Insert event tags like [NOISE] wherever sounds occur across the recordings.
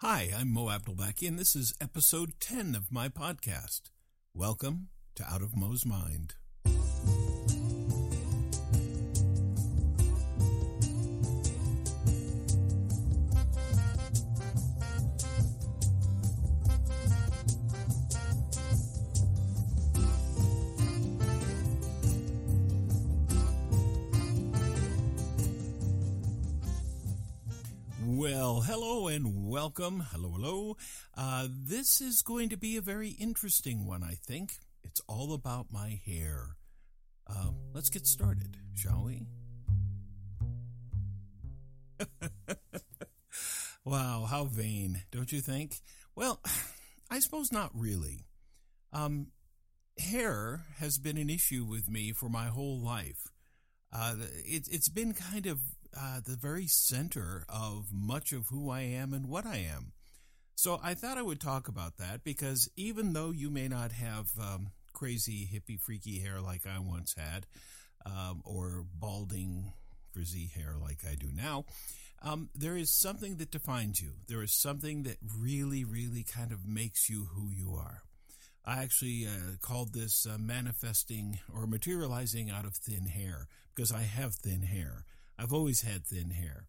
Hi, I'm Mo Abdelbaki, and this is episode 10 of my podcast. Welcome to Out of Mo's Mind. Hello and welcome. Hello, hello. Uh, this is going to be a very interesting one, I think. It's all about my hair. Uh, let's get started, shall we? [LAUGHS] wow, how vain, don't you think? Well, [SIGHS] I suppose not really. Um, hair has been an issue with me for my whole life. Uh, it, it's been kind of uh, the very center of much of who I am and what I am. So I thought I would talk about that because even though you may not have um, crazy, hippie, freaky hair like I once had, um, or balding, frizzy hair like I do now, um, there is something that defines you. There is something that really, really kind of makes you who you are. I actually uh, called this uh, manifesting or materializing out of thin hair because I have thin hair. I've always had thin hair.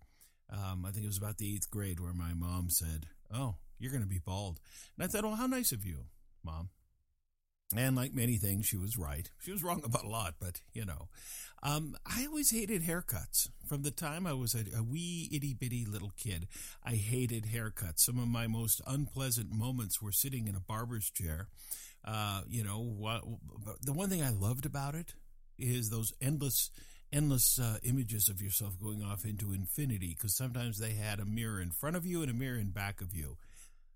Um, I think it was about the eighth grade where my mom said, Oh, you're going to be bald. And I thought, Oh, how nice of you, mom. And like many things, she was right. She was wrong about a lot, but you know. Um, I always hated haircuts. From the time I was a, a wee itty bitty little kid, I hated haircuts. Some of my most unpleasant moments were sitting in a barber's chair. Uh, you know, what, the one thing I loved about it is those endless endless uh, images of yourself going off into infinity because sometimes they had a mirror in front of you and a mirror in back of you.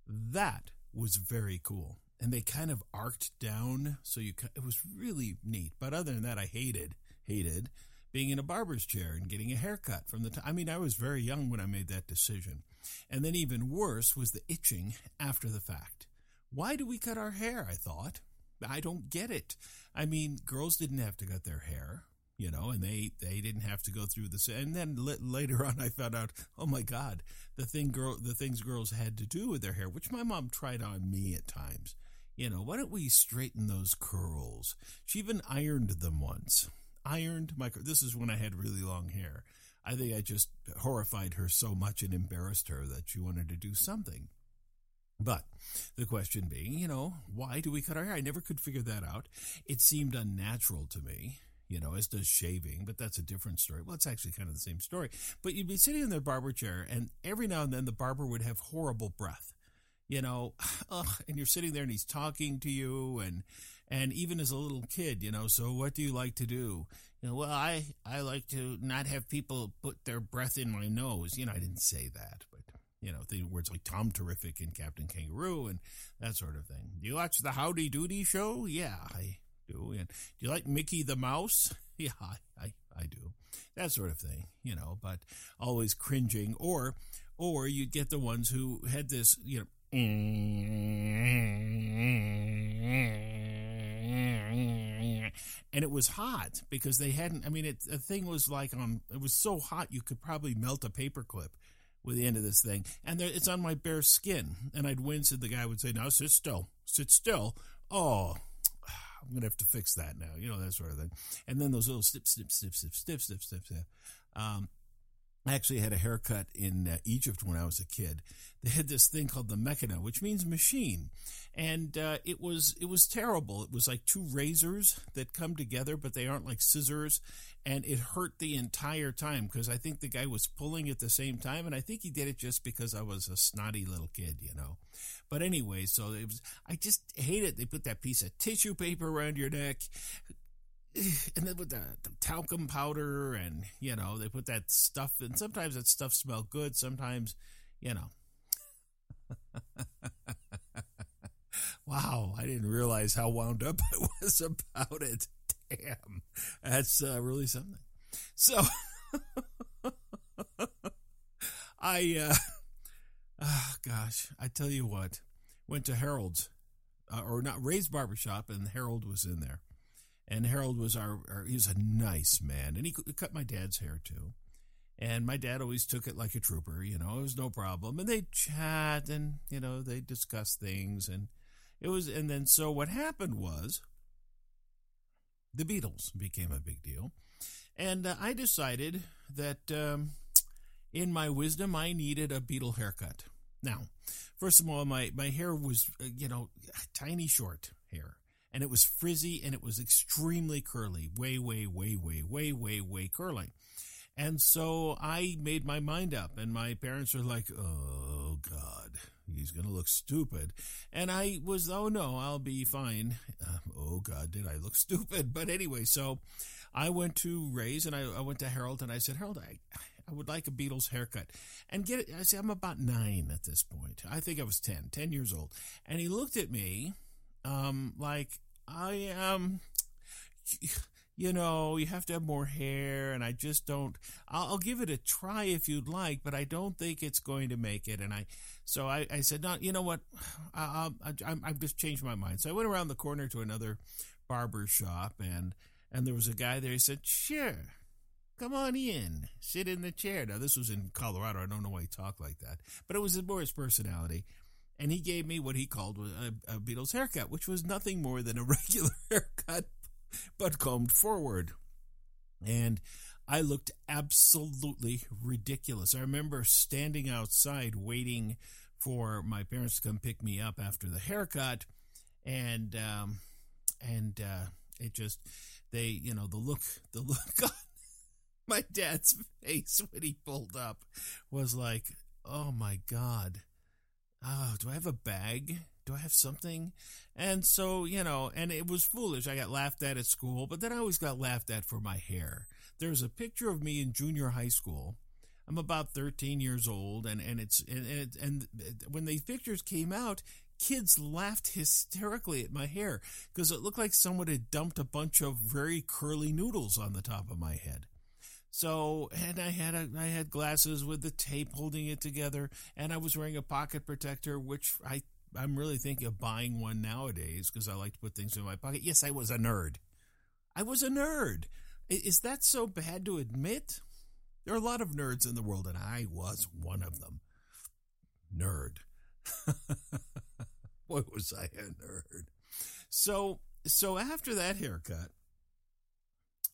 That was very cool. And they kind of arced down, so you it was really neat. But other than that, I hated hated being in a barber's chair and getting a haircut from the time. I mean, I was very young when I made that decision. And then even worse was the itching after the fact. Why do we cut our hair? I thought. I don't get it. I mean, girls didn't have to cut their hair you know, and they they didn't have to go through this. And then later on, I found out, oh my God, the thing girl, the things girls had to do with their hair, which my mom tried on me at times. You know, why don't we straighten those curls? She even ironed them once. Ironed my. This is when I had really long hair. I think I just horrified her so much and embarrassed her that she wanted to do something. But the question being, you know, why do we cut our hair? I never could figure that out. It seemed unnatural to me you know, as does shaving, but that's a different story. Well, it's actually kind of the same story. But you'd be sitting in the barber chair, and every now and then the barber would have horrible breath, you know, [SIGHS] ugh, and you're sitting there and he's talking to you, and and even as a little kid, you know, so what do you like to do? You know, well, I I like to not have people put their breath in my nose. You know, I didn't say that, but you know, the words like Tom Terrific and Captain Kangaroo and that sort of thing. Do you watch the Howdy Doody show? Yeah, I do. And do you like Mickey the Mouse? [LAUGHS] Yeah, I, I, I do. That sort of thing, you know, but always cringing. Or, or you'd get the ones who had this, you know, and it was hot because they hadn't. I mean, it, the thing was like on. It was so hot you could probably melt a paperclip with the end of this thing, and there, it's on my bare skin. And I'd wince, and the guy would say, "Now sit still, sit still." Oh, I'm going to have to fix that now, you know, that sort of thing. And then those little snip, snip, snip, snip, snip, snip, snip, snip. Um, I actually had a haircut in uh, Egypt when I was a kid. They had this thing called the mechana, which means machine, and uh, it was it was terrible. It was like two razors that come together, but they aren't like scissors, and it hurt the entire time because I think the guy was pulling at the same time, and I think he did it just because I was a snotty little kid, you know. But anyway, so it was. I just hate it. They put that piece of tissue paper around your neck, [SIGHS] and then with the, the, talcum powder and you know they put that stuff and sometimes that stuff smelled good. Sometimes you know. [LAUGHS] Wow. I didn't realize how wound up [LAUGHS] i was about it. Damn. That's uh, really something. So [LAUGHS] i uh oh [SIGHS] gosh. I tell you what. Went to harold's uh, or not ray's barbershop and harold was in there and Harold was our, our he was a nice man, and he cut my dad's hair too. And my dad always took it like a trooper, you know, it was no problem. And they'd chat and, you know, they'd discuss things. And it was, and then so what happened was the Beatles became a big deal. And uh, I decided that um, in my wisdom, I needed a Beatle haircut. Now, first of all, my, my hair was, uh, you know, tiny short hair. And it was frizzy and it was extremely curly. Way, way, way, way, way, way, way curly. And so I made my mind up, and my parents were like, oh, God, he's going to look stupid. And I was, oh, no, I'll be fine. Uh, oh, God, did I look [LAUGHS] stupid? But anyway, so I went to Ray's and I, I went to Harold and I said, Harold, I, I would like a Beatles haircut and get it. I said, I'm about nine at this point. I think I was 10, 10 years old. And he looked at me um, like, I am. Um, you know, you have to have more hair, and I just don't. I'll, I'll, give it a try if you'd like, but I don't think it's going to make it. And I, so I, I said, no, you know what? I, I, I've just changed my mind. So I went around the corner to another barber shop, and and there was a guy there. He said, sure, come on in, sit in the chair. Now this was in Colorado. I don't know why he talked like that, but it was more his personality. And he gave me what he called a, a Beatles haircut, which was nothing more than a [LAUGHS] regular haircut but combed forward. And I looked absolutely ridiculous. I remember standing outside waiting for my parents to come pick me up after the haircut, and um, and uh, it just they you know the look the look [LAUGHS] on my dad's face when he pulled up was like, oh my god, oh, do I have a bag? do I have something? And so, you know, and it was foolish. I got laughed at at school, but then I always got laughed at for my hair. There's a picture of me in junior high school. I'm about 13 years old, and, and it's and, and, and when these pictures came out, kids laughed hysterically at my hair because it looked like someone had dumped a bunch of very curly noodles on the top of my head. So, and I had a, I had glasses with the tape holding it together, and I was wearing a pocket protector, which I I'm really thinking of buying one nowadays because I like to put things in my pocket. Yes, I was a nerd. I was a nerd. Is that so bad to admit? There are a lot of nerds in the world, and I was one of them. Nerd. [LAUGHS] Boy, was I a nerd. So, so after that haircut,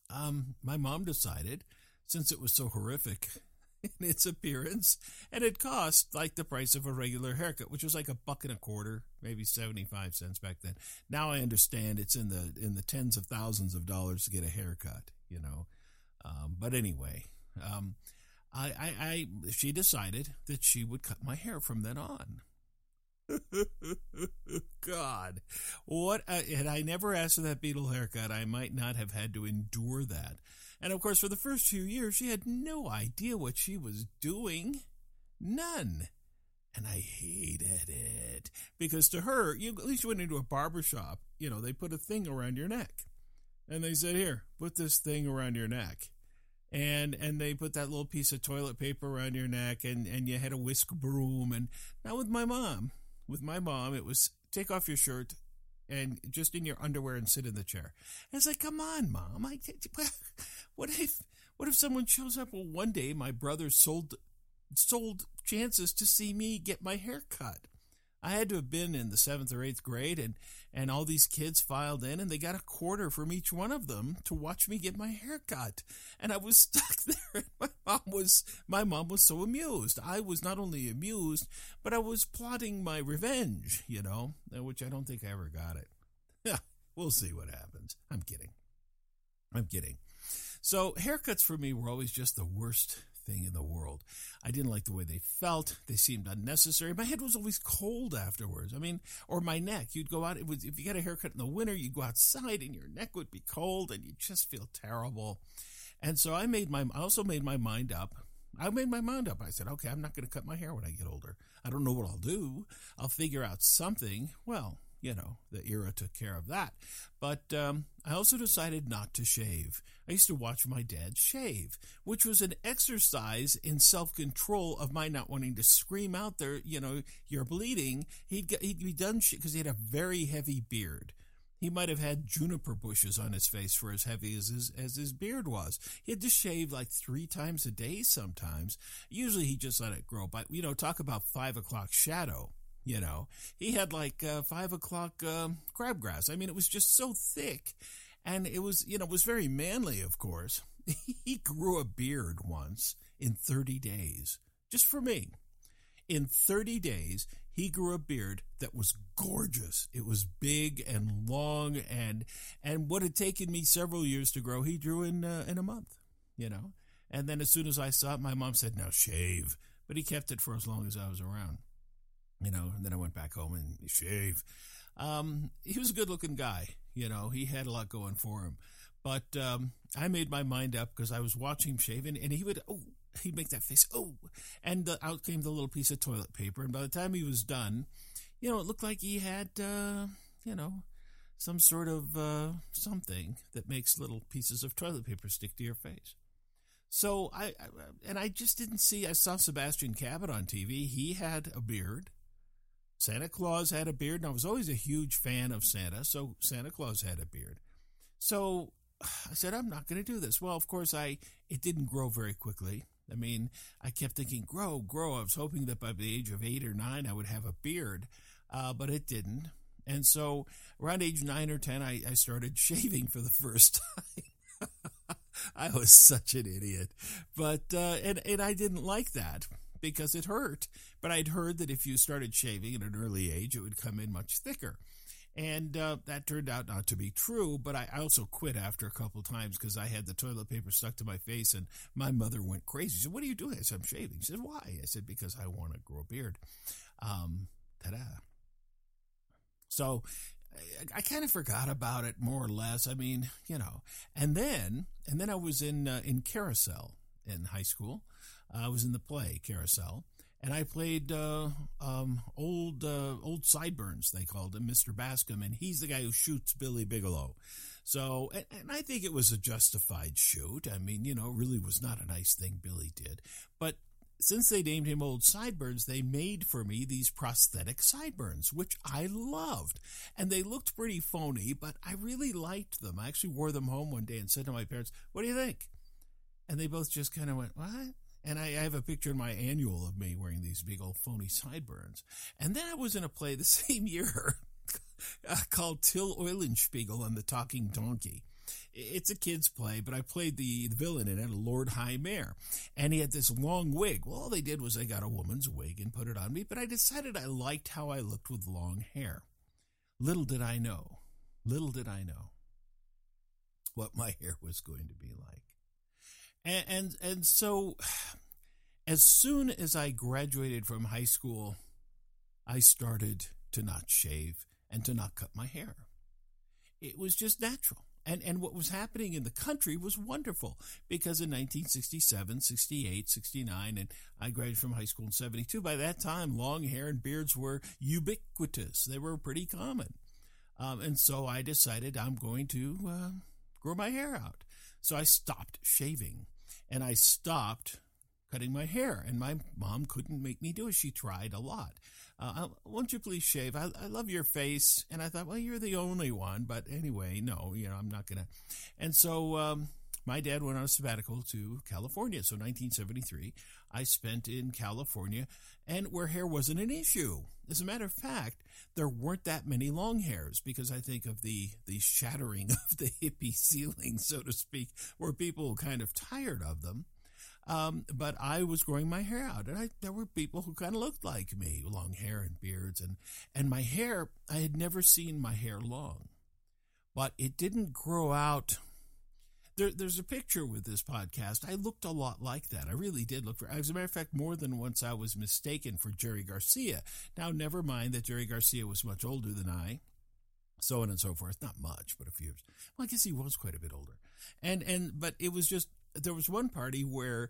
um, my mom decided, since it was so horrific [LAUGHS] in its appearance, and it cost like the price of a regular haircut, which was like a buck and a quarter, maybe seventy five cents back then. Now I understand it's in the in the tens of thousands of dollars to get a haircut, you know. Um, but anyway, um, I, I, I she decided that she would cut my hair from then on. [LAUGHS] God, what? A, had I never asked for that Beatle haircut, I might not have had to endure that. And of course, for the first few years, she had no idea what she was doing. None. And I hated it because to her, you at least you went into a barber shop, you know, they put a thing around your neck. And they said, "Here, put this thing around your neck." And and they put that little piece of toilet paper around your neck and and you had a whisk broom and now with my mom, with my mom, it was take off your shirt, and just in your underwear and sit in the chair. And it's like, come on, mom. I, [LAUGHS] what if what if someone shows up? Well, one day my brother sold sold chances to see me get my hair cut. I had to have been in the seventh or eighth grade, and and all these kids filed in, and they got a quarter from each one of them to watch me get my hair cut. And I was [LAUGHS] stuck there. And my mom was my mom was so amused. I was not only amused, but I was plotting my revenge. You know, uh, which I don't think I ever got it. Yeah, [LAUGHS] we'll see what happens. I'm kidding. I'm kidding. So haircuts for me were always just the worst thing in the world. I didn't like the way they felt. They seemed unnecessary. My head was always cold afterwards. I mean, or my neck. You'd go out, it was, if you got a haircut in the winter, you'd go outside and your neck would be cold and you'd just feel terrible. And so I made my, I also made my mind up. I made my mind up. I said, okay, I'm not going to cut my hair when I get older. I don't know what I'll do. I'll figure out something. Well, you know, the era took care of that. But um, I also decided not to shave. I used to watch my dad shave, which was an exercise in self control of my not wanting to scream out there, you know, you're bleeding. He'd, get, he'd be done because he had a very heavy beard. He might have had juniper bushes on his face for as heavy as his, as his beard was. He had to shave like three times a day sometimes. Usually he just let it grow. But, you know, talk about five o'clock shadow. You know, he had like uh, five o'clock um, crabgrass. I mean, it was just so thick. And it was, you know, it was very manly, of course. [LAUGHS] he grew a beard once in 30 days, just for me. In 30 days, he grew a beard that was gorgeous. It was big and long, and and what had taken me several years to grow, he drew in uh, in a month. You know, and then as soon as I saw it, my mom said, "Now shave." But he kept it for as long as I was around. You know, and then I went back home and shave. Um, he was a good-looking guy. You know, he had a lot going for him. But um, I made my mind up because I was watching him shave, and, he would, oh, he'd make that face, oh, and uh, out came the little piece of toilet paper. And by the time he was done, you know, it looked like he had, uh, you know, some sort of uh, something that makes little pieces of toilet paper stick to your face. So I, I, and I just didn't see. I saw Sebastian Cabot on TV. He had a beard. Santa Claus had a beard, and I was always a huge fan of Santa. So Santa Claus had a beard. So I said, I'm not going to do this. Well, of course, I it didn't grow very quickly. I mean, I kept thinking, grow, grow. I was hoping that by the age of eight or nine, I would have a beard, uh, but it didn't. And so around age nine or 10, I, I started [LAUGHS] shaving for the first time. [LAUGHS] I was such an idiot. But, uh, and, and I didn't like that because it hurt. But I'd heard that if you started shaving at an early age, it would come in much thicker. And uh, that turned out not to be true, but I also quit after a couple times because I had the toilet paper stuck to my face, and my mother went crazy. She said, What are you doing? I said, I'm shaving. She said, Why? I said, Because I want to grow a beard. Um, ta da. So I, I kind of forgot about it more or less. I mean, you know, and then, and then I was in, uh, in Carousel in high school. I was in the play Carousel and I played uh, um, old uh, old sideburns. They called him Mr. Bascom, and he's the guy who shoots Billy Bigelow. So, and, and, I think it was a justified shoot. I mean, you know, really was not a nice thing Billy did. But since they named him Old Sideburns, they made for me these prosthetic sideburns, which I loved. And they looked pretty phony, but I really liked them. I actually wore them home one day and said to my parents, What do you think? And they both just kind of went, What? And I, I, have a picture in my annual of me wearing these big old phony sideburns. And then I was in a play the [LAUGHS] same year uh, called Till Eulenspiegel and the Talking Donkey. It's a kid's play, but I played the, the villain in it, Lord High Mayor. And he had this long wig. Well, all they did was they got a woman's wig and put it on me, but I decided I liked how I looked with long hair. Little did I know, little did I know what my [LAUGHS] hair was going to be like. And, and and so as soon as I graduated from high school, I started to not shave and to not cut my hair. It was just natural. And, and what was happening in the country was wonderful because in 1967, 68, 69, and I graduated from high school in 72, by that time, long hair and beards were ubiquitous. They were pretty common. Um, and so I decided I'm going to uh, grow my hair out. So I stopped shaving and I stopped cutting my hair. And my mom couldn't make me do it. She tried a lot. Uh, won't you please shave? I, I love your face. And I thought, well, you're the only one. But anyway, no, you know, I'm not going to. And so um, my dad went on a sabbatical to California. So 1973, I spent in California and where hair wasn't an issue. As a matter of fact, there weren't that many long hairs because I think of the, the shattering [LAUGHS] of the hippie ceiling, so to speak, where people kind of tired of them. Um, but I was growing my hair out, and I, there were people who kind of looked like me, long hair and beards, and and my hair. I had never seen my hair long, but it didn't grow out there, there's a picture with this podcast. I looked a lot like that. I really did look for. As a matter of fact, more than once I was mistaken for Jerry Garcia. Now, never mind that Jerry Garcia was much older than I, so on and so forth. Not much, but a few years. Well, I guess he was quite a bit older. And and but it was just there was one party where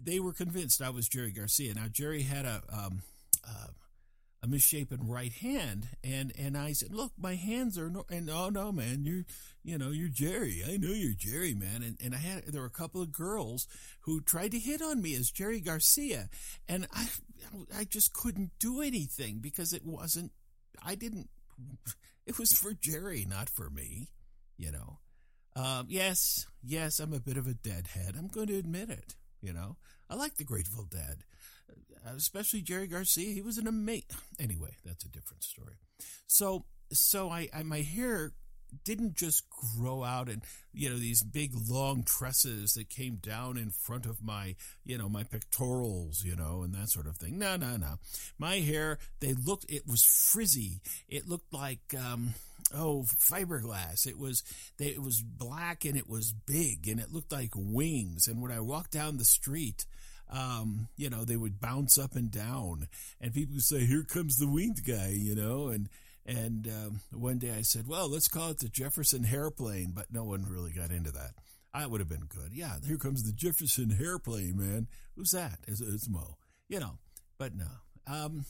they were convinced I was Jerry Garcia. Now Jerry had a um, uh, a misshapen right hand and and I said look my hands are no and oh no man you're you know you're Jerry I know you're Jerry man and and I had there were a couple of girls who tried to hit on me as Jerry Garcia and I I just couldn't do anything because it wasn't I didn't [LAUGHS] it was for Jerry, not for me, you know. Um, yes, yes, I'm a bit of a deadhead. I'm going to admit it. You know, I like the Grateful Dead, especially Jerry Garcia. He was an amazing. [LAUGHS] Anyway, that's a different story. So, so I, I my hair didn't just grow out and you know these big long tresses that came down in front of my you know my pectorals you know and that sort of thing no no no my hair they looked it was frizzy it looked like um oh fiberglass it was they, it was black and it was big and it looked like wings and when i walked down the street um, you know, they would bounce up and down, and people would say, "Here comes the winged guy," you know, and and um, one day I said, well, let's call it the Jefferson Hairplane, but no one really got into that. I would have been good. Yeah, here comes the Jefferson Hairplane, man. Who's that? It's, it's Mo. You know, but no. Um,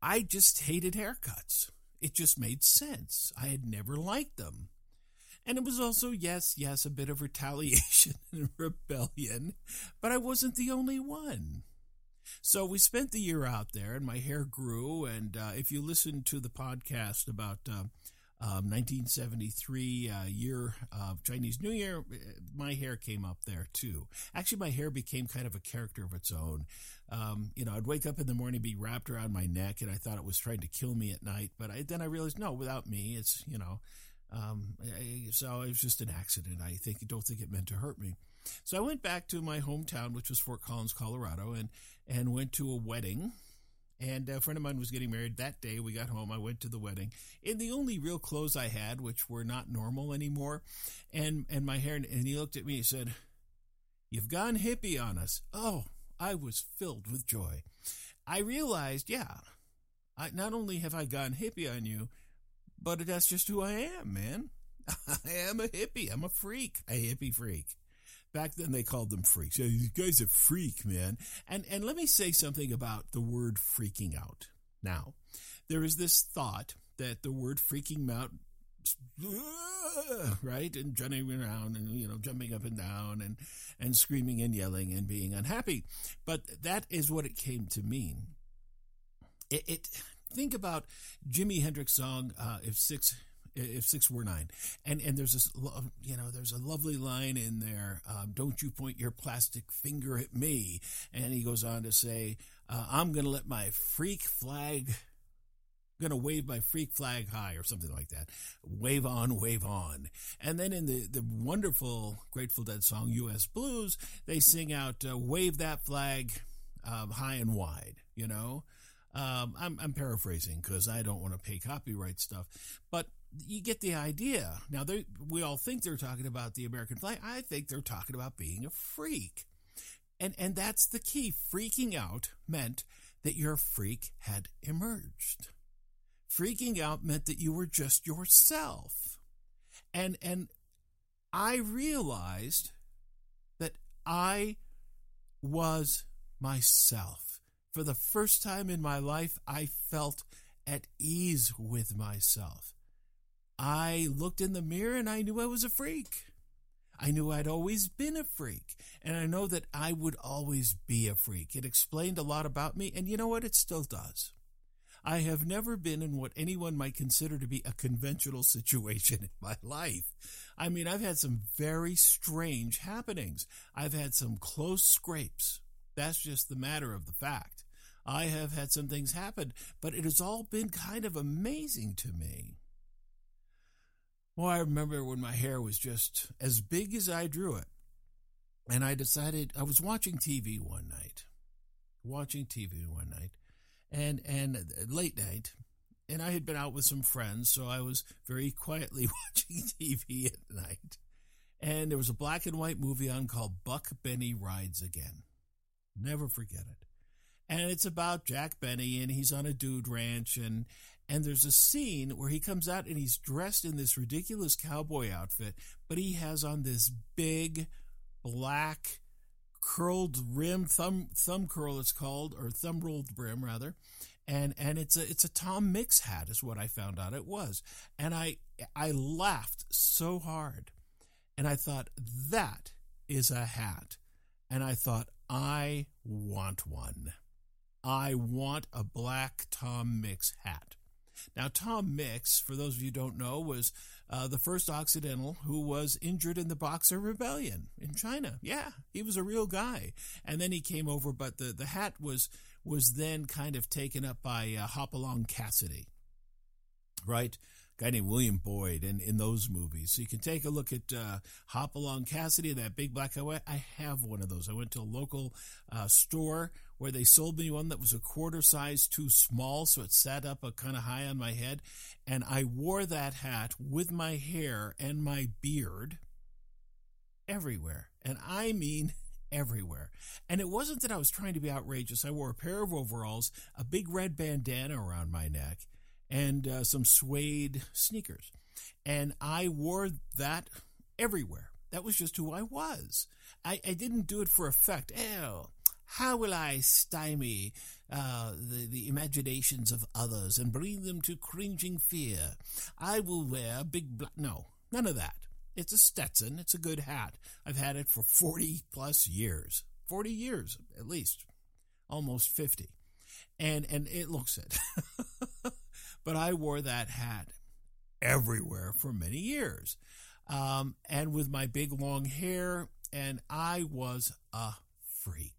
I just hated haircuts. It just made sense. I had never liked them. And it was also, yes, yes, a bit of retaliation [LAUGHS] and rebellion, but I wasn't the only one. So we spent the year out there, and my hair grew. And uh, if you listen to the podcast about uh, um, 1973 uh, year of Chinese New Year, uh, my hair came up there too. Actually, my hair became kind of a character of its own. Um, you know, I'd wake up in the morning, be wrapped around my neck, and I thought it was trying to kill me at night. But I, then I realized, no, without me, it's you know. Um, so it was just an accident. I think don't think it meant to hurt me. So I went back to my hometown, which was Fort Collins, Colorado, and and went to a wedding. And a friend of mine was getting married that day. We got home. I went to the wedding in the only real clothes I had, which were not normal anymore, and and my hair. And he looked at me. and said, "You've gone hippie on us." Oh, I was filled with joy. I realized, yeah, I not only have I gone hippie on you, but that's just who I am, man. [LAUGHS] I am a hippie. I'm a freak, a hippie freak. Back then they called them freaks. Yeah, you guys are freak, man. And and let me say something about the word freaking out. Now, there is this thought that the word freaking out [LAUGHS] right and jumping around and you know jumping up and down and and screaming and yelling and being unhappy but that is what it came to mean it, it think about jimi hendrix song uh, if six if six were nine. And and there's this, you know, there's a lovely line in there. Um, Don't you point your plastic finger at me. And he goes on to say, uh, I'm to let my freak flag. Going to wave my freak flag high or something like that. Wave on, wave on. And then in the, the wonderful Grateful Dead song, U.S. Blues, they sing out, uh, wave that flag um, high and wide, you know? Um, I'm, I'm paraphrasing because I don't want to pay copyright stuff, but you get the idea. Now, they, we all think they're talking about the American flag. I think they're talking about being a freak. And, and that's the key. Freaking out meant that your freak had emerged. Freaking out meant that you were just yourself. And, and I realized that I was myself. For the first time in my life, I felt at ease with myself. I looked in the mirror and I knew I was a freak. I knew I'd always been a freak, and I know that I would always be a freak. It explained a lot about me, and you know what? It still does. I have never been in what anyone might consider to be a conventional [LAUGHS] situation in my life. I mean, I've had some very strange happenings. I've had some close scrapes. That's just the matter of the fact. I have had some things happen, but it has all been kind of amazing to me. Well, I remember when my hair was just as big as I drew it. And I decided I was watching TV one night, watching TV one night, and and late night, and I had been out with some friends, so I was very quietly [LAUGHS] watching TV at night. And there was a black and white movie on called Buck Benny Rides Again. Never forget it. And it's about Jack Benny, and he's on a dude ranch, and and there's a scene where he comes out and he's dressed in this ridiculous cowboy outfit, but he has on this big black curled rim thumb thumb curl it's called or thumb rolled brim rather. And and it's a it's a Tom Mix hat is what I found out it was. And I I laughed so hard and I thought that is a hat. And I thought I want one I want a black Tom Mix hat. Now, Tom Mix, for those of you who don't know, was uh, the first Occidental who was injured in the Boxer Rebellion in China. Yeah, he was a real guy. And then he came over, but the, the hat was was then kind of taken up by uh, Hopalong Cassidy, right? Guy named William Boyd in, in those movies. So you can take a look at uh, Hopalong Cassidy, and that big black guy. I have one of those. I went to a local uh, store where they sold me one that was a quarter size too small, so it sat up a kind of high on my head. And I wore that hat with my hair and my beard everywhere. And I mean everywhere. And it wasn't that I was trying to be outrageous. I wore a pair of overalls, a big red bandana around my neck, and uh, some suede sneakers. And I wore that everywhere. That was just who I was. I, I didn't do it for effect. Oh, how will I stymie uh, the, the imaginations of others and bring them to cringing fear? I will wear a big black. No, none of that. It's a Stetson. It's a good hat. I've had it for 40 plus years. 40 years, at least. Almost 50. And, and it looks it. [LAUGHS] but I wore that hat everywhere for many years. Um, and with my big long hair, and I was a freak.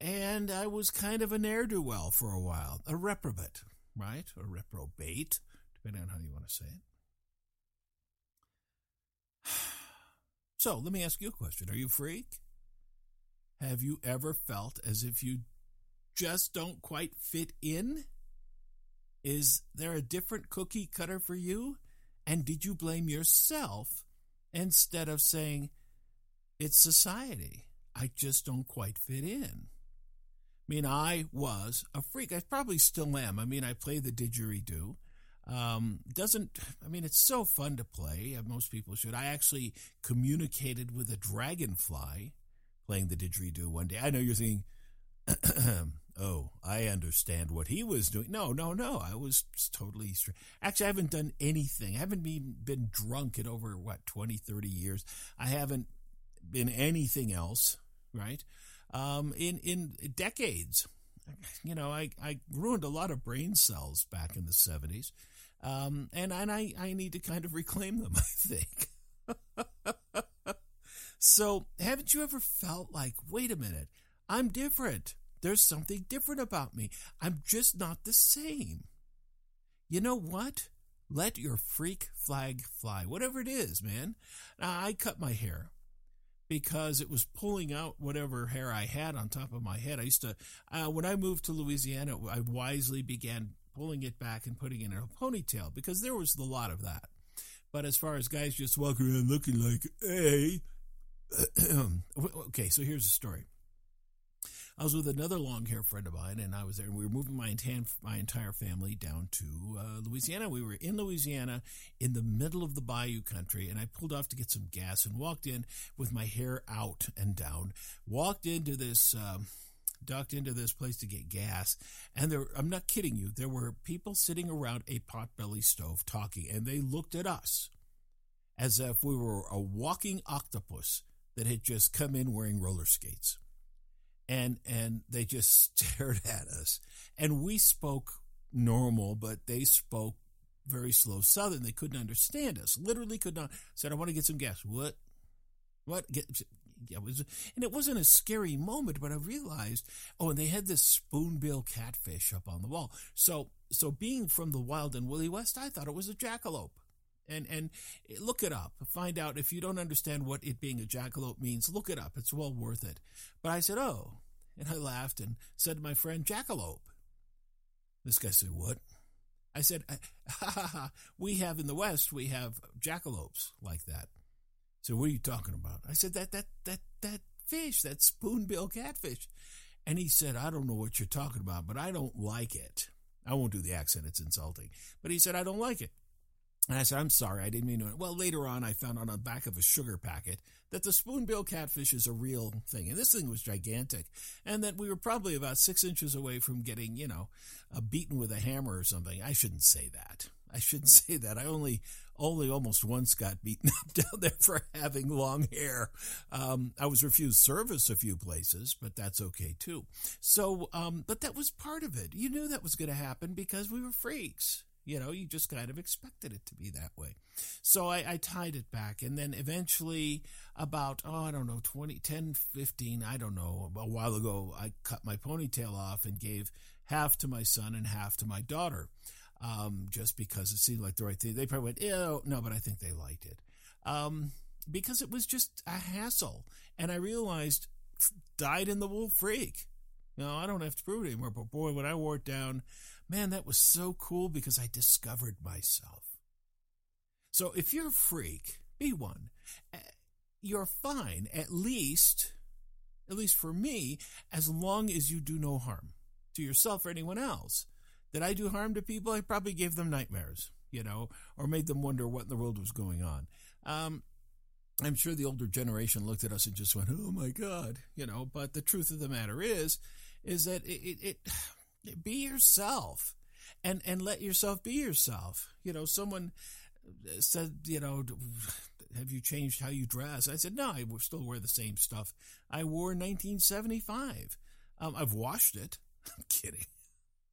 And I was kind of a ne'er do well for a while, a reprobate, right? A reprobate, depending on how you want to say it. [SIGHS] So let me ask you a question. Are you a freak? Have you ever felt as if you just don't quite fit in? Is there a different cookie cutter for you? And did you blame yourself instead of saying, it's society? I just don't quite fit in. I mean, I was a freak. I probably still am. I mean, I play the didgeridoo. Um, doesn't, I mean, it's so fun to play. Most people should. I actually communicated with a dragonfly playing the didgeridoo one day. I know you're thinking, [CLEARS THROAT] oh, I understand what he was doing. No, no, no. I was totally straight. Actually, I haven't done anything. I haven't been, been drunk in over, what, 20, 30 years. I haven't been anything else, right? Um, in, in decades. You know, I, I ruined a lot of brain cells back in the 70s. Um, and, and I, I need to kind of reclaim them, [LAUGHS] I think. [LAUGHS] so, haven't you ever felt like, wait a minute, I'm different? There's something different about me. I'm just not the same. You know what? Let your freak flag fly, whatever it is, man. Now, I cut my hair because it was pulling out whatever hair I had on top of my head. I used to, uh, when I moved to Louisiana, I wisely began pulling it back and putting it in a ponytail because there was a lot of that. But as far as guys just walking around looking like, hey, [CLEARS THROAT] okay, so here's the story. I was with another long hair friend of mine, and I was there, and we were moving my, entire my entire family down to uh, Louisiana. We were in Louisiana in the middle of the bayou country, and I pulled off to get some gas and walked in with my hair out and down. Walked into this. Um, ducked into this place to get gas and there I'm not kidding you there were people sitting around a potbelly stove talking and they looked at us as if we were a walking octopus that had just come in wearing roller skates and and they just [LAUGHS] stared at us. And we spoke normal but they spoke very slow southern. They couldn't understand us. Literally could not. Said i want to get some gas. What? What? Get yeah, it was, and it wasn't a scary moment, but I realized, oh, and they had this spoonbill catfish up on the wall. So, so being from the wild and woolly west, I thought it was a jackalope and and look it up. Find out if you don't understand what it being a jackalope means. Look it up. It's well worth it. But I said, oh, and I laughed and said to my friend, jackalope. This guy said, what? I said, ha, ha, ha. we have in the West, we have jackalopes like that. So what are you talking about? I said, that, that, that, that fish, that spoonbill catfish. And he said, I don't know what you're talking about, but I don't like it. I won't do the accent. It's insulting. But he said, I don't like it. And I said, I'm sorry, I didn't mean to. Well, later on, I found on the back of a sugar packet that the spoonbill catfish is a real thing. And this thing was gigantic. And that we were probably about six inches away from getting, you know, beaten with a hammer or something. I shouldn't say that. I shouldn't [LAUGHS] say that. I only only almost once got [LAUGHS] beaten up down there for having long hair. Um, I was refused service a few places, but that's okay too. So, um, but that was part of it. You knew that was going to happen because we were freaks. You know, you just kind of expected it to be that way. So I, I, tied it back. And then eventually, about, oh, I don't know, 20, 10, 15, I don't know, a while ago, I cut my ponytail off and gave half to my son and half to my daughter. Um, just because it seemed like the right thing. They probably went, ew, no, but I think they liked it. Um, because it was just a hassle. And I realized, dyed in the wool freak. No, I don't have to prove it anymore. But boy, when I wore it down, man, that was so cool because I discovered myself. So if you're a freak, be one. You're fine, at least, at least for me, as long as you do no harm to yourself or anyone else. Did I do harm to people? I probably gave them nightmares, you know, or made them wonder what in the world was going on. Um, I'm sure the older generation looked at us and just went, "Oh my God," you know. But the truth of the matter is, is that it, it, it be yourself, and and let yourself be yourself. You know, someone said, you know, have you changed how you dress? I said, no, I still wear the same stuff I wore in 1975. Um, I've washed it. [LAUGHS] I'm kidding.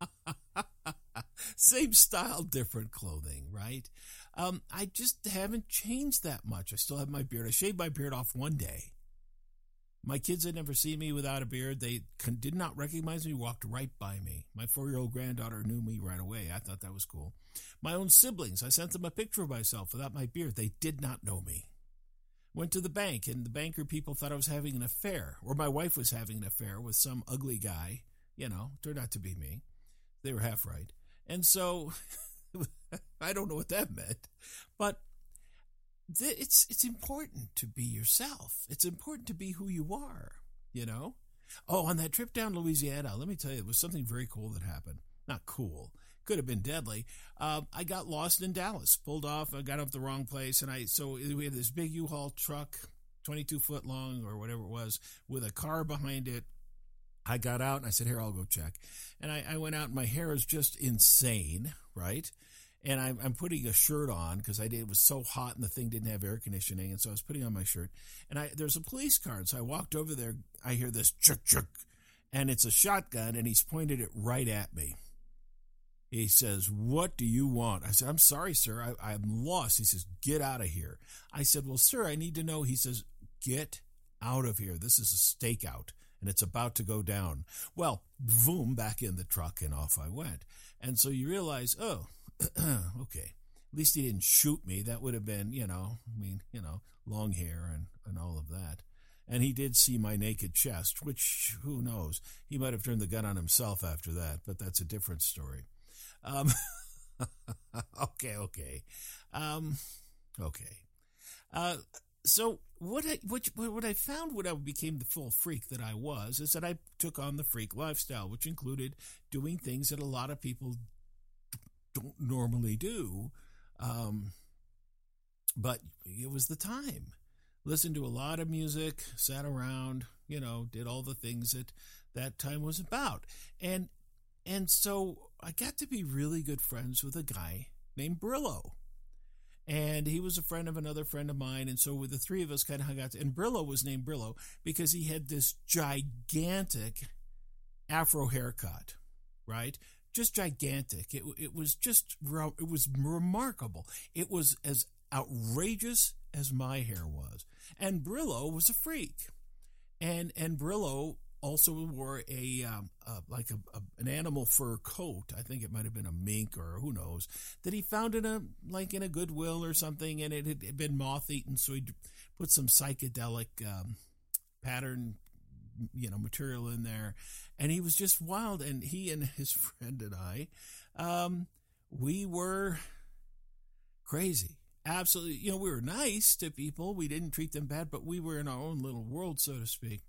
[LAUGHS] same style, different clothing, right? Um, I just haven't changed that much. I still have my beard. I shaved my beard off one day. My kids had never seen me without a beard. They did not recognize me, walked right by me. My four year old granddaughter knew me right away. I thought that was cool. My own siblings, I sent them a picture of myself without my beard. They did not know me. Went to the bank, and the banker people thought I was having an affair, or my wife was having an affair with some ugly guy. You know, turned out to be me. They were half right. And so, [LAUGHS] I don't know what that meant, but it's it's important to be yourself. It's important to be who you are, you know? Oh, on that trip down Louisiana, let me tell you, it was something very cool that happened. Not cool. Could have been deadly. Uh, I got lost in Dallas, pulled off, I got up the wrong place, and I so we had this big U-Haul truck, 22 foot long or whatever it was, with a car behind it. I got out and I said, "Here, I'll go check." And I, I went out, and my hair is just insane, right? And I'm, I'm putting a shirt on because I did, it was so hot and the thing didn't have air conditioning, and so I was putting on my shirt. And I there's a police car, and so I walked over there. I hear this chuk chuk, and it's a shotgun, and he's pointed it right at me. He says, "What do you want?" I said, "I'm sorry, sir. I, I'm lost." He says, "Get out of here." I said, "Well, sir, I need to know." He says, "Get out of here. This is a stakeout." and it's about to go down. Well, boom, back in the truck and off I went. And so you realize, oh, [CLEARS THROAT] okay. At least he didn't shoot me. That would have been, you know, I mean, you know, long hair and, and all of that. And he did see my naked chest, which, who knows? He might have turned the gun on himself after that, but that's a different story. Um, [LAUGHS] okay, okay. Um, okay. Uh, so what I what, what I found when I became the full freak that I was is that I took on the freak lifestyle, which included doing things that a lot of people don't normally do. Um, but it was the time. Listened to a lot of music, sat around, you know, did all the things that that time was about. And and so I got to be really good friends with a guy named Brillo. And he was a friend of another friend of mine. And so with the three of us kind of hung out. And Brillo was named Brillo because he had this gigantic afro haircut, right? Just gigantic. It, it was just, it was remarkable. It was as outrageous as my hair was. And Brillo was a freak. And, and Brillo also wore a, um, uh, like a, a, an animal fur coat. I think it might have been a mink or who knows that he found in a, like in a Goodwill or something. And it had been moth eaten. So he put some psychedelic, um, pattern you know material in there, and he was just wild. And he and his [LAUGHS] friend and I, um, we were crazy. Absolutely, you know, we were nice to people. We didn't treat them bad, but we were in our own little world, so to speak.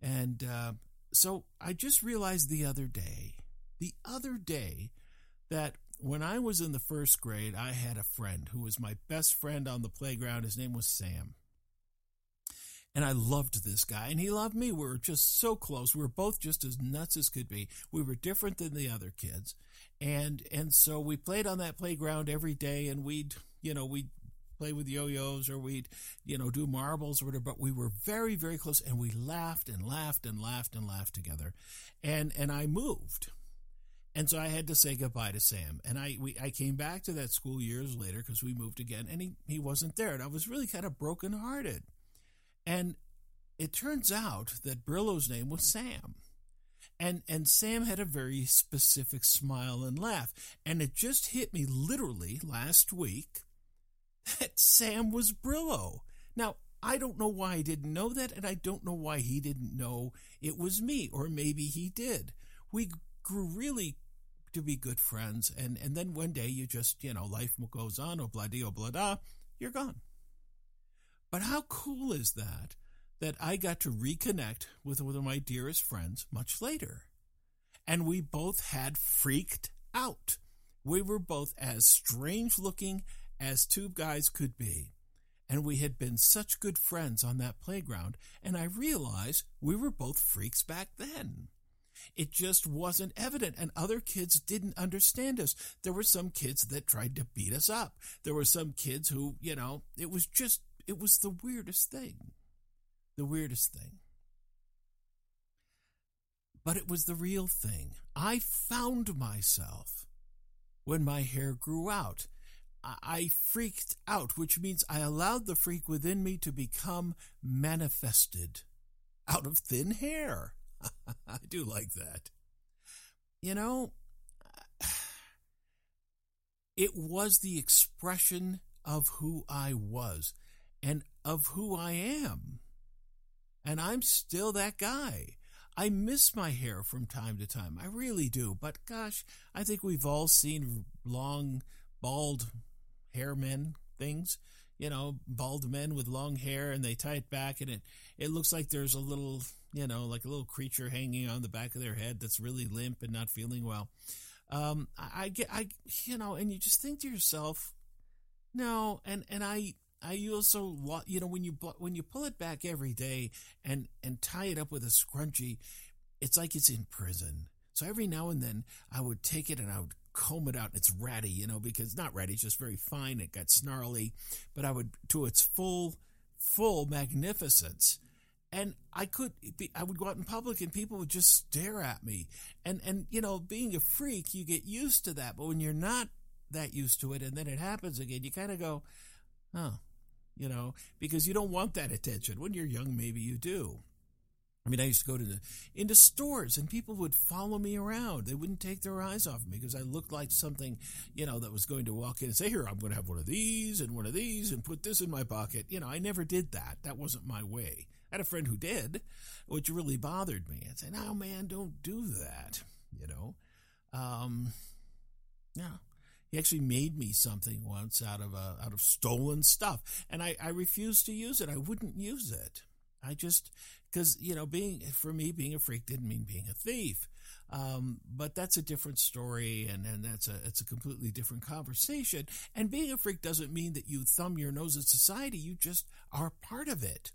And uh, so I just realized the other day, the other day, that when I was in the first grade, I had a friend who was my best friend on the playground. His name was Sam. And I loved this guy, and he loved me. We were just so close. We were both just as nuts as could be. We were different than the other kids, and and so we played on that playground every day, and we'd you know, we'd play with yo-yos or we'd, you know, do marbles or whatever, but we were very, very close and we laughed and laughed and laughed and laughed together. And, and I moved. And so I had to say goodbye to Sam. And I, we, I came back to that school years later because we moved again and he, he wasn't there. And I was really kind of brokenhearted. And it turns out that Brillo's name was Sam. And and Sam had a very specific smile and laugh. And it just hit me literally last week that Sam was Brillo. Now, I don't know why I didn't know that, and I don't know why he didn't know it was me, or maybe he did. We grew really to be good friends, and, and then one day you just, you know, life goes on, oh blah oh blah da, you're gone. But how cool is that? That I got to reconnect with one of my dearest friends much later. And we both had freaked out. We were both as strange looking as two guys could be. And we had been such good friends on that playground, and I realized we were both freaks back then. It just wasn't evident, and other kids didn't understand us. There were some kids that tried to beat us up. There were some kids who, you know, it was just, it was the weirdest thing. The weirdest thing. But it was the real thing. I found myself when my hair grew out. I freaked out, which means I allowed the freak within me to become manifested out of thin hair. [LAUGHS] I do like that. You know, [SIGHS] it was the expression of who I was and of who I am. And I'm still that guy. I miss my hair from time to time. I really do. But gosh, I think we've all seen long, bald hair men things you know bald men with long hair and they tie it back and it it looks like there's a little you know like a little creature hanging on the back of their head that's really limp and not feeling well um i, get i you know and you just think to yourself no and and i I also, want you know, when you when you pull it back every day and and tie it up with a scrunchie, it's like it's in prison. So every now and then, I would take it and I would comb it out. It's ratty, you know, because not ratty, it's just very fine. It got snarly, but I would to its full, full magnificence. And I could be, I would go out in public and people would just stare at me. And, and, you know, being a freak, you get used to that. But when you're not that used to it and then it happens again, you kind of go, oh, you know, because you don't want that attention. When you're young, maybe you do. I mean, I used to go to the into stores and people would follow me around. They wouldn't take their eyes off me because I looked like something, you know, that was going to walk in and say, "Here, I'm going to have one of these and one of these and put this in my pocket." You know, I never did that. That wasn't my way. I had a friend who did, which really bothered me. I'd say, "No, man, don't do that." You know, um, yeah. He actually made me something once out of a, out of stolen stuff, and I, I refused to use it. I wouldn't use it. I just because you know being for me being a freak didn't mean being a thief. Um, but that's a different story, and, and that's a it's a completely different conversation. And being a freak doesn't mean that you thumb your nose at society. You just are part of it,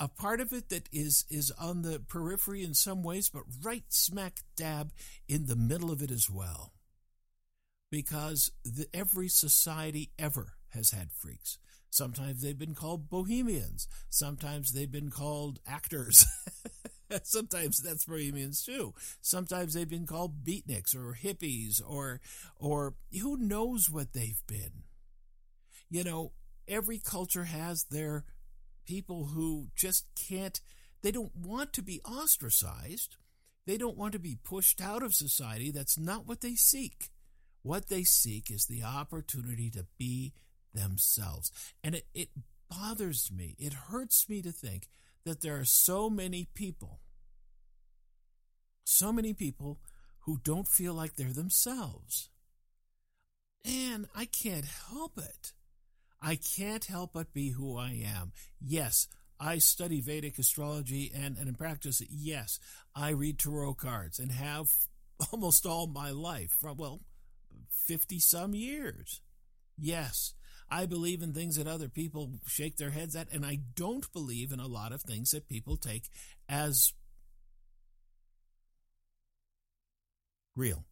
a part of it that is is on the periphery in some ways, but right smack dab in the middle of it as well. Because the, every society ever has had freaks. Sometimes they've been called bohemians. Sometimes they've been called actors. [LAUGHS] Sometimes that's bohemians too. Sometimes they've been called beatniks or hippies or or who knows what they've been. You know, every culture has their people who just can't they don't want to be ostracized. They don't want to be pushed out of society. That's not what they seek. What they seek is the opportunity to be themselves. And it, it bothers me, it hurts me to think that there are so many people, so many people who don't feel like they're themselves. And I can't help it. I can't help but be who I am. Yes, I study Vedic astrology and, and in practice, yes, I read tarot cards and have [LAUGHS] almost all my life, from, well, 50 some years. Yes, I believe in things that other people shake their heads at, and I don't believe in a lot of things that people take as real.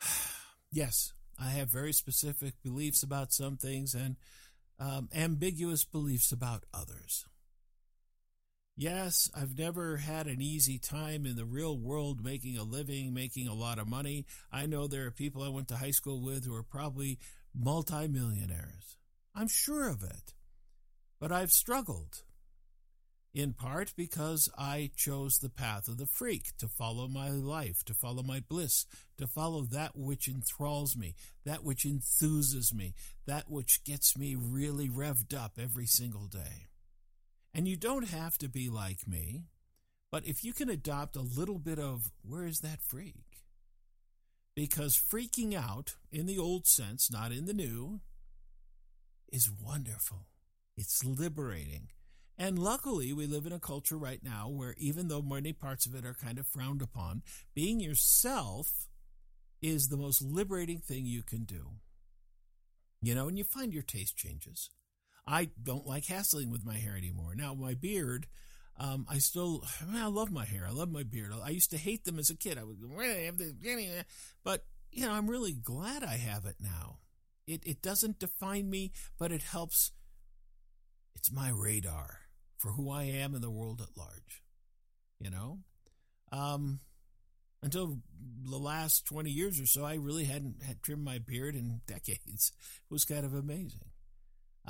[SIGHS] yes, I have very specific beliefs about some things and um, ambiguous beliefs about others. Yes, I've never had an easy time in the real world making a living, making a lot of money. I know there are people I went to high school with who are probably multimillionaires. I'm sure of it. But I've struggled in part because I chose the path of the freak to follow my life, to follow my bliss, to follow that which enthralls me, that which enthuses me, that which gets me really revved up every single day. And you don't have to be like me, but if you can adopt a little bit of where is that freak? Because freaking out, in the old sense, not in the new, is wonderful. It's liberating and luckily, we live in a culture right now where even though many parts of it are kind of frowned upon, being yourself is the most liberating thing you can do. You know, and you find your taste changes. I don't like hassling with my hair anymore. Now, my beard, um, I still, I, mean, I love my hair. I love my beard. I used to hate them as a kid. I the, but you know, I'm really glad I have it now. It it doesn't define me, but it helps. It's my radar for who I am in the world at large. You know? Um, until the last 20 years or so, I really hadn't had trimmed my beard in [LAUGHS] decades. It was kind of amazing.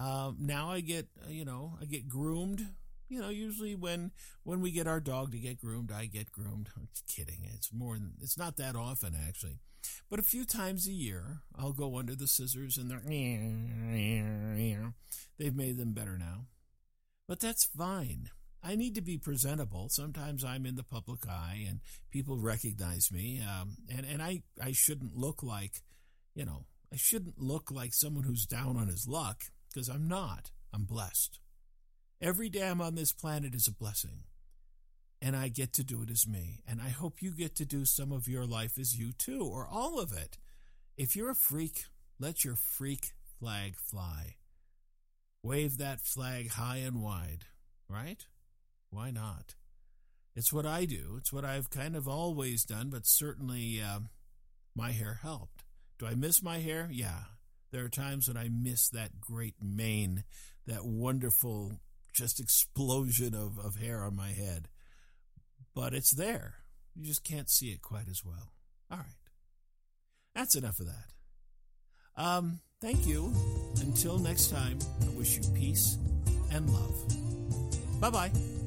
Um, now I get, you know, I get groomed. You know, usually when when we get our dog to get groomed, I get groomed. I'm kidding. It's more than it's not that often actually, but a few times a year I'll go under the scissors and they're they've made them better now. But that's fine. I need to be presentable. Sometimes I'm in the public eye and people recognize me. Um, and, and I, I shouldn't look like, you know, I shouldn't look like someone who's down on his luck because I'm not. I'm blessed. Every day I'm on this planet is a blessing. And I get to do it as me. And I hope you get to do some of your life as you too, or all of it. If you're a freak, let your freak flag fly. Wave that flag high and wide, right? Why not? It's what I do. It's what I've kind of always done, but certainly uh, my hair helped. Do I miss my hair? Yeah. There are times when I miss that great mane, that wonderful just explosion of, of hair on my head. But it's there. You just can't see it quite as well. All right. That's enough of that. Um, Thank you. Until next time, I wish you peace and love. Bye bye.